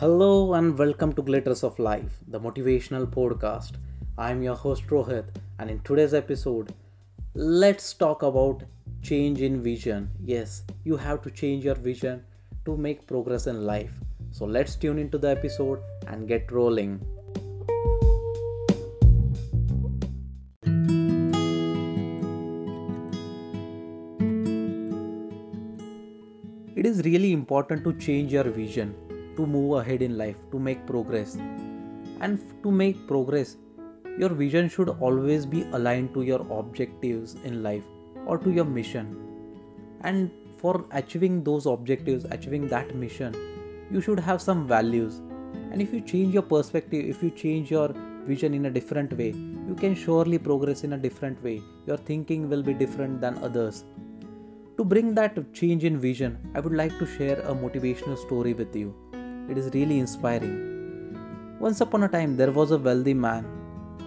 Hello and welcome to Glitters of Life, the motivational podcast. I'm your host Rohit, and in today's episode, let's talk about change in vision. Yes, you have to change your vision to make progress in life. So let's tune into the episode and get rolling. It is really important to change your vision to move ahead in life, to make progress. And to make progress, your vision should always be aligned to your objectives in life or to your mission. And for achieving those objectives, achieving that mission, you should have some values. And if you change your perspective, if you change your vision in a different way, you can surely progress in a different way. Your thinking will be different than others. To bring that change in vision, I would like to share a motivational story with you. It is really inspiring. Once upon a time, there was a wealthy man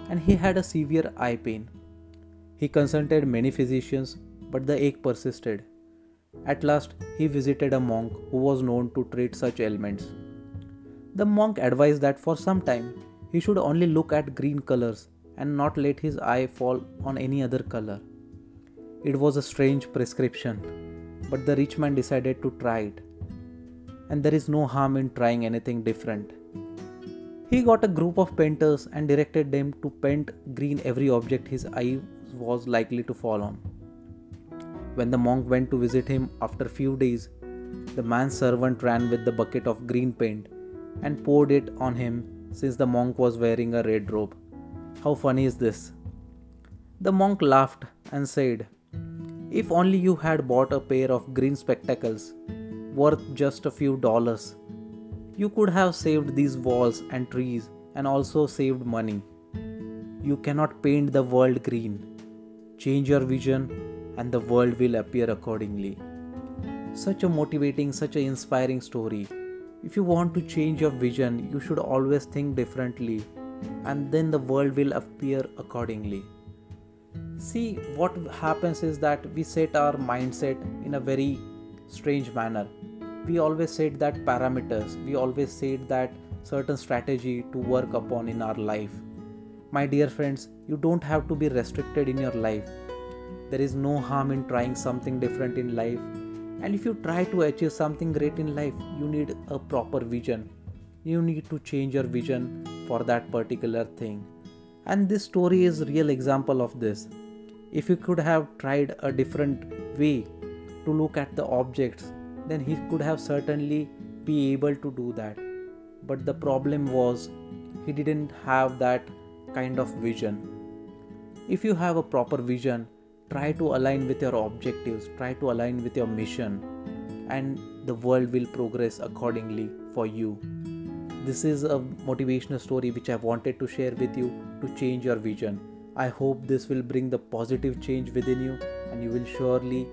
and he had a severe eye pain. He consulted many physicians, but the ache persisted. At last, he visited a monk who was known to treat such ailments. The monk advised that for some time he should only look at green colors and not let his eye fall on any other color. It was a strange prescription, but the rich man decided to try it. And there is no harm in trying anything different. He got a group of painters and directed them to paint green every object his eye was likely to fall on. When the monk went to visit him after a few days, the man's servant ran with the bucket of green paint and poured it on him since the monk was wearing a red robe. How funny is this? The monk laughed and said, if only you had bought a pair of green spectacles worth just a few dollars, you could have saved these walls and trees and also saved money. You cannot paint the world green. Change your vision and the world will appear accordingly. Such a motivating, such an inspiring story. If you want to change your vision, you should always think differently and then the world will appear accordingly see what happens is that we set our mindset in a very strange manner we always said that parameters we always said that certain strategy to work upon in our life. My dear friends you don't have to be restricted in your life. There is no harm in trying something different in life. And if you try to achieve something great in life you need a proper vision. You need to change your vision for that particular thing. And this story is real example of this. If you could have tried a different way to look at the objects, then he could have certainly be able to do that. But the problem was he didn't have that kind of vision. If you have a proper vision, try to align with your objectives, try to align with your mission, and the world will progress accordingly for you. This is a motivational story which I wanted to share with you to change your vision. I hope this will bring the positive change within you and you will surely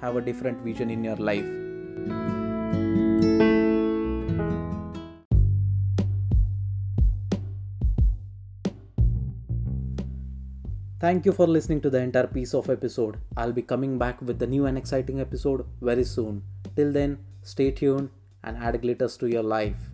have a different vision in your life. Thank you for listening to the entire piece of episode. I'll be coming back with the new and exciting episode very soon. Till then, stay tuned and add glitters to your life.